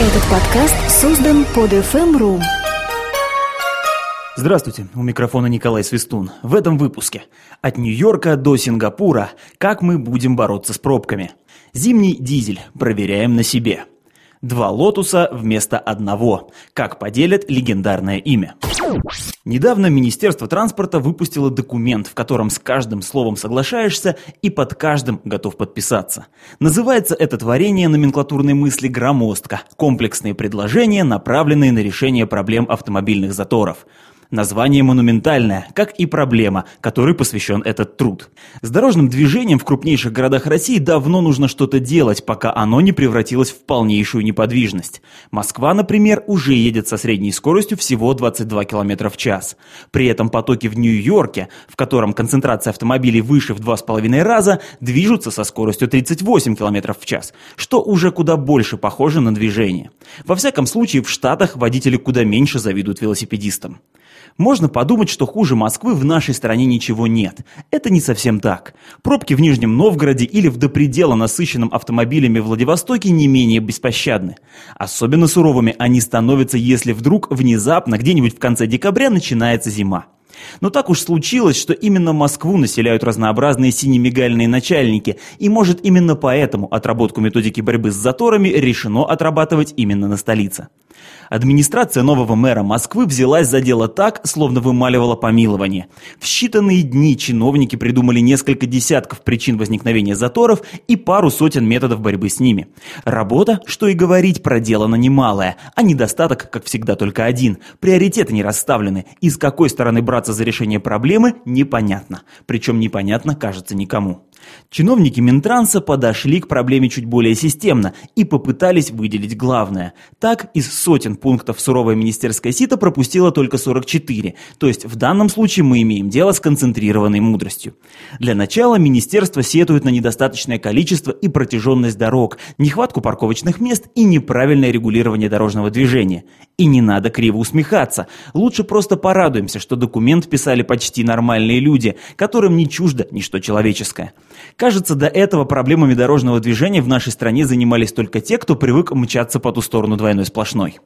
Этот подкаст создан под FM.ru. Здравствуйте, у микрофона Николай Свистун. В этом выпуске от Нью-Йорка до Сингапура как мы будем бороться с пробками. Зимний дизель проверяем на себе. Два лотуса вместо одного. Как поделят легендарное имя. Недавно Министерство транспорта выпустило документ, в котором с каждым словом соглашаешься и под каждым готов подписаться. Называется это творение номенклатурной мысли громоздко. Комплексные предложения, направленные на решение проблем автомобильных заторов. Название монументальное, как и проблема, которой посвящен этот труд. С дорожным движением в крупнейших городах России давно нужно что-то делать, пока оно не превратилось в полнейшую неподвижность. Москва, например, уже едет со средней скоростью всего 22 км в час. При этом потоки в Нью-Йорке, в котором концентрация автомобилей выше в 2,5 раза, движутся со скоростью 38 км в час, что уже куда больше похоже на движение. Во всяком случае, в Штатах водители куда меньше завидуют велосипедистам. Можно подумать, что хуже Москвы в нашей стране ничего нет. Это не совсем так. Пробки в Нижнем Новгороде или в до предела насыщенном автомобилями Владивостоке не менее беспощадны. Особенно суровыми они становятся, если вдруг внезапно где-нибудь в конце декабря начинается зима. Но так уж случилось, что именно Москву населяют разнообразные синемигальные начальники, и может именно поэтому отработку методики борьбы с заторами решено отрабатывать именно на столице. Администрация нового мэра Москвы взялась за дело так, словно вымаливала помилование. В считанные дни чиновники придумали несколько десятков причин возникновения заторов и пару сотен методов борьбы с ними. Работа, что и говорить, проделана немалая, а недостаток, как всегда, только один. Приоритеты не расставлены, и с какой стороны браться за решение проблемы, непонятно. Причем непонятно, кажется, никому. Чиновники Минтранса подошли к проблеме чуть более системно и попытались выделить главное. Так, из сотен пунктов суровое министерское сито пропустило только 44, то есть в данном случае мы имеем дело с концентрированной мудростью. Для начала министерство сетует на недостаточное количество и протяженность дорог, нехватку парковочных мест и неправильное регулирование дорожного движения. И не надо криво усмехаться. Лучше просто порадуемся, что документ писали почти нормальные люди, которым не чуждо ничто человеческое. Кажется, до этого проблемами дорожного движения в нашей стране занимались только те, кто привык мчаться по ту сторону двойной сплошной.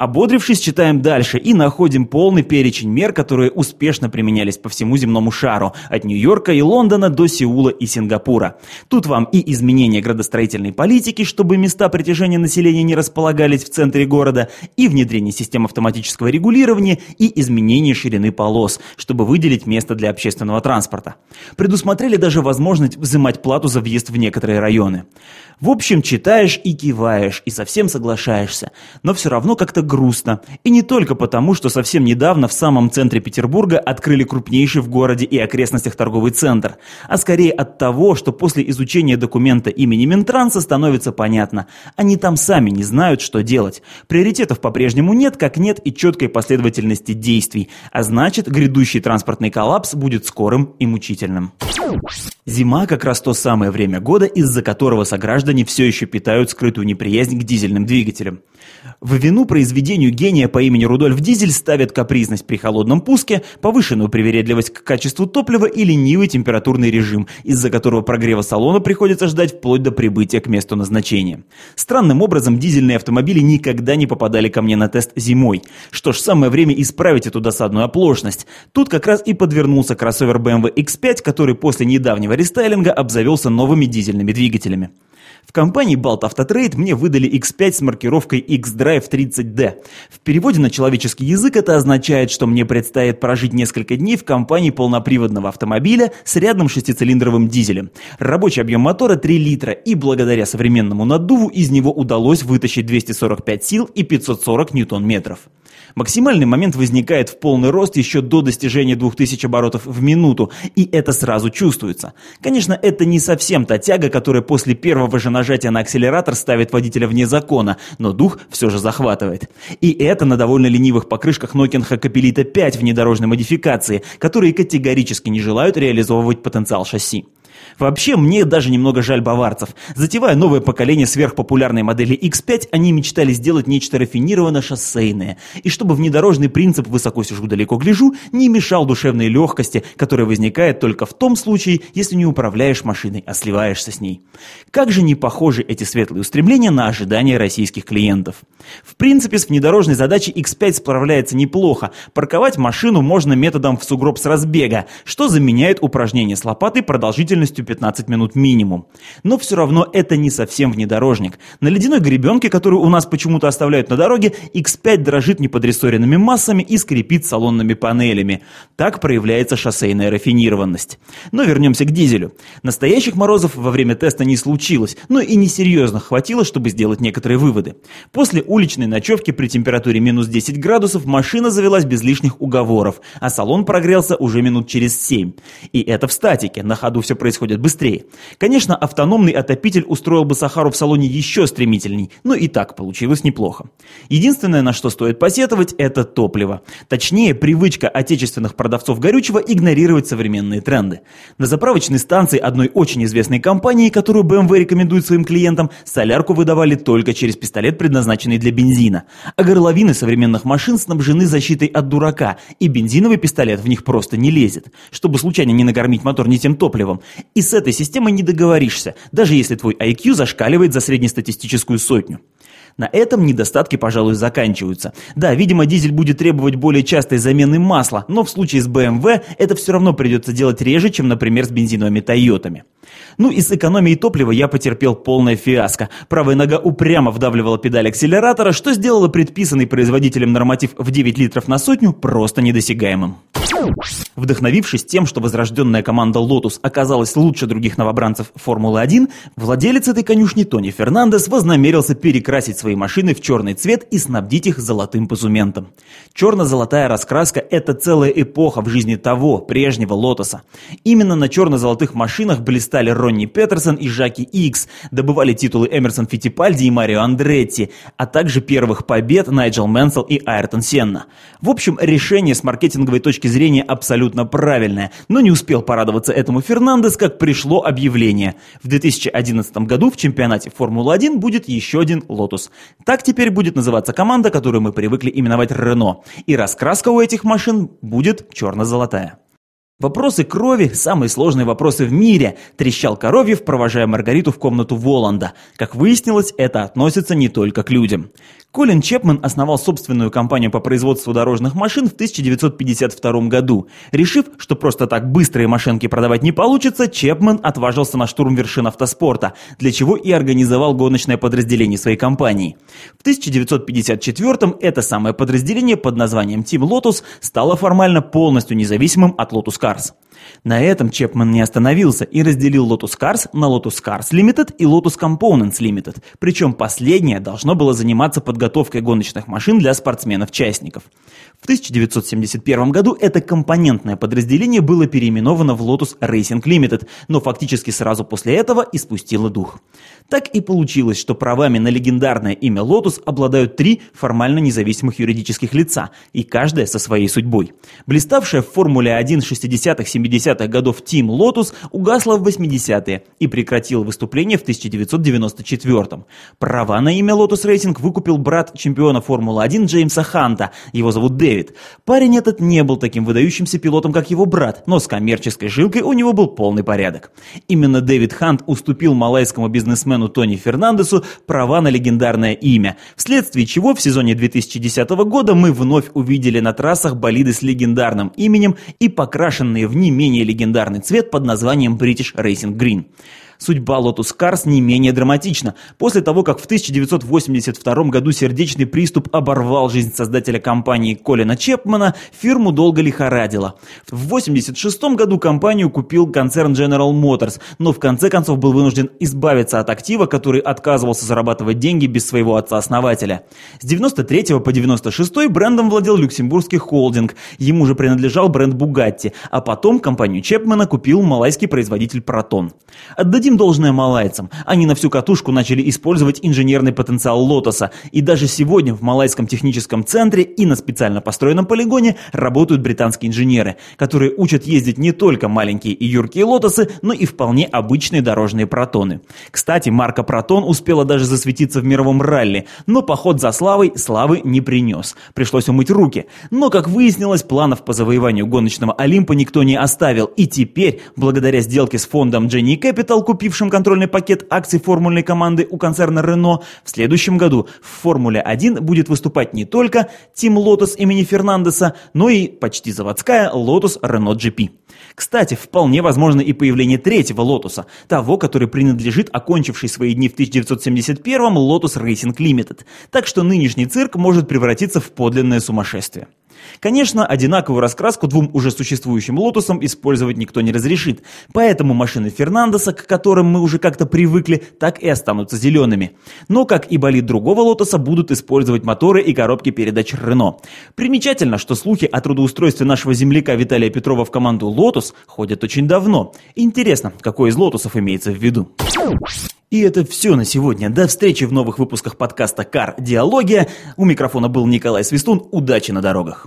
Ободрившись, читаем дальше и находим полный перечень мер, которые успешно применялись по всему земному шару, от Нью-Йорка и Лондона до Сеула и Сингапура. Тут вам и изменение градостроительной политики, чтобы места притяжения населения не располагались в центре города, и внедрение систем автоматического регулирования, и изменение ширины полос, чтобы выделить место для общественного транспорта. Предусмотрели даже возможность взимать плату за въезд в некоторые районы. В общем, читаешь и киваешь, и совсем соглашаешься, но все равно как-то грустно. И не только потому, что совсем недавно в самом центре Петербурга открыли крупнейший в городе и окрестностях торговый центр, а скорее от того, что после изучения документа имени Минтранса становится понятно, они там сами не знают, что делать. Приоритетов по-прежнему нет, как нет и четкой последовательности действий, а значит, грядущий транспортный коллапс будет скорым и мучительным. Зима как раз то самое время года, из-за которого сограждане все еще питают скрытую неприязнь к дизельным двигателям. В вину произведению гения по имени Рудольф Дизель ставят капризность при холодном пуске, повышенную привередливость к качеству топлива и ленивый температурный режим, из-за которого прогрева салона приходится ждать вплоть до прибытия к месту назначения. Странным образом дизельные автомобили никогда не попадали ко мне на тест зимой. Что ж, самое время исправить эту досадную оплошность. Тут как раз и подвернулся кроссовер BMW X5, который после недавнего рестайлинга обзавелся новыми дизельными двигателями. В компании Balt Autotrade мне выдали X5 с маркировкой X-Drive 30D. В переводе на человеческий язык это означает, что мне предстоит прожить несколько дней в компании полноприводного автомобиля с рядным шестицилиндровым дизелем. Рабочий объем мотора 3 литра, и благодаря современному наддуву из него удалось вытащить 245 сил и 540 ньютон-метров. Максимальный момент возникает в полный рост еще до достижения 2000 оборотов в минуту, и это сразу чувствуется. Конечно, это не совсем та тяга, которая после первого же нажатия на акселератор ставит водителя вне закона, но дух все же захватывает. И это на довольно ленивых покрышках Nokia Капелита 5 внедорожной модификации, которые категорически не желают реализовывать потенциал шасси. Вообще, мне даже немного жаль баварцев. Затевая новое поколение сверхпопулярной модели X5, они мечтали сделать нечто рафинированно шоссейное. И чтобы внедорожный принцип «высоко сижу, далеко гляжу» не мешал душевной легкости, которая возникает только в том случае, если не управляешь машиной, а сливаешься с ней. Как же не похожи эти светлые устремления на ожидания российских клиентов. В принципе, с внедорожной задачей X5 справляется неплохо. Парковать машину можно методом в сугроб с разбега, что заменяет упражнение с лопатой продолжительностью 15 минут минимум. Но все равно это не совсем внедорожник. На ледяной гребенке, которую у нас почему-то оставляют на дороге, X5 дрожит неподрессоренными массами и скрипит салонными панелями. Так проявляется шоссейная рафинированность. Но вернемся к дизелю. Настоящих морозов во время теста не случилось, но и несерьезно хватило, чтобы сделать некоторые выводы. После уличной ночевки при температуре минус 10 градусов машина завелась без лишних уговоров, а салон прогрелся уже минут через 7. И это в статике, на ходу все происходит быстрее. Конечно, автономный отопитель устроил бы Сахару в салоне еще стремительней, но и так получилось неплохо. Единственное, на что стоит посетовать, это топливо. Точнее, привычка отечественных продавцов горючего игнорировать современные тренды. На заправочной станции одной очень известной компании, которую BMW рекомендует своим клиентам, солярку выдавали только через пистолет, предназначенный для бензина. А горловины современных машин снабжены защитой от дурака, и бензиновый пистолет в них просто не лезет, чтобы случайно не накормить мотор не тем топливом. И с этой системой не договоришься, даже если твой IQ зашкаливает за среднестатистическую сотню. На этом недостатки, пожалуй, заканчиваются. Да, видимо, дизель будет требовать более частой замены масла, но в случае с BMW это все равно придется делать реже, чем, например, с бензиновыми Тойотами. Ну и с экономией топлива я потерпел полное фиаско. Правая нога упрямо вдавливала педаль акселератора, что сделало предписанный производителем норматив в 9 литров на сотню просто недосягаемым. Вдохновившись тем, что возрожденная команда Lotus оказалась лучше других новобранцев Формулы-1, владелец этой конюшни Тони Фернандес вознамерился перекрасить свои машины в черный цвет и снабдить их золотым позументом. Черно-золотая раскраска – это целая эпоха в жизни того, прежнего Лотоса. Именно на черно-золотых машинах блистали Ронни Петерсон и Жаки Икс, добывали титулы Эмерсон Фиттипальди и Марио Андретти, а также первых побед Найджел Мэнсел и Айртон Сенна. В общем, решение с маркетинговой точки зрения абсолютно правильное, но не успел порадоваться этому Фернандес, как пришло объявление. В 2011 году в чемпионате Формулы-1 будет еще один Лотус. Так теперь будет называться команда, которую мы привыкли именовать Рено. И раскраска у этих машин будет черно-золотая. Вопросы крови – самые сложные вопросы в мире, трещал Коровьев, провожая Маргариту в комнату Воланда. Как выяснилось, это относится не только к людям. Колин Чепман основал собственную компанию по производству дорожных машин в 1952 году. Решив, что просто так быстрые машинки продавать не получится, Чепман отважился на штурм вершин автоспорта, для чего и организовал гоночное подразделение своей компании. В 1954 это самое подразделение под названием Team Lotus стало формально полностью независимым от Lotus Cars. На этом Чепман не остановился и разделил Lotus Cars на Lotus Cars Limited и Lotus Components Limited, причем последнее должно было заниматься подготовкой гоночных машин для спортсменов-частников. В 1971 году это компонентное подразделение было переименовано в Lotus Racing Limited, но фактически сразу после этого испустило дух. Так и получилось, что правами на легендарное имя Lotus обладают три формально независимых юридических лица, и каждая со своей судьбой. Блиставшая в Формуле 1 60-70-х годов Team Lotus угасла в 80-е и прекратила выступление в 1994 Права на имя Lotus Racing выкупил брат чемпиона Формулы 1 Джеймса Ханта, его зовут Дэвид. Парень этот не был таким выдающимся пилотом, как его брат, но с коммерческой жилкой у него был полный порядок. Именно Дэвид Хант уступил малайскому бизнесмену Тони Фернандесу права на легендарное имя, вследствие чего в сезоне 2010 года мы вновь увидели на трассах болиды с легендарным именем и покрашенные в не менее легендарный цвет под названием British Racing Green. Судьба Lotus Cars не менее драматична. После того, как в 1982 году сердечный приступ оборвал жизнь создателя компании Колина Чепмана, фирму долго лихорадило. В 1986 году компанию купил концерн General Motors, но в конце концов был вынужден избавиться от актива, который отказывался зарабатывать деньги без своего отца-основателя. С 93 по 96 брендом владел люксембургский холдинг, ему же принадлежал бренд Bugatti, а потом компанию Чепмана купил малайский производитель Proton. Отдадим Отдадим должное малайцам. Они на всю катушку начали использовать инженерный потенциал Лотоса. И даже сегодня в Малайском техническом центре и на специально построенном полигоне работают британские инженеры, которые учат ездить не только маленькие и юркие Лотосы, но и вполне обычные дорожные протоны. Кстати, марка Протон успела даже засветиться в мировом ралли, но поход за славой славы не принес. Пришлось умыть руки. Но, как выяснилось, планов по завоеванию гоночного Олимпа никто не оставил. И теперь, благодаря сделке с фондом Jenny Capital, купившим контрольный пакет акций формульной команды у концерна Renault, в следующем году в Формуле-1 будет выступать не только Team Lotus имени Фернандеса, но и почти заводская Lotus Renault GP. Кстати, вполне возможно и появление третьего Лотуса, того, который принадлежит окончившей свои дни в 1971-м Lotus Racing Limited. Так что нынешний цирк может превратиться в подлинное сумасшествие. Конечно, одинаковую раскраску двум уже существующим лотусам использовать никто не разрешит, поэтому машины Фернандеса, к которым мы уже как-то привыкли, так и останутся зелеными. Но, как и болид другого лотуса, будут использовать моторы и коробки передач Рено. Примечательно, что слухи о трудоустройстве нашего земляка Виталия Петрова в команду «Лотус» ходят очень давно. Интересно, какой из лотусов имеется в виду? И это все на сегодня. До встречи в новых выпусках подкаста «Кардиология». У микрофона был Николай Свистун. Удачи на дорогах.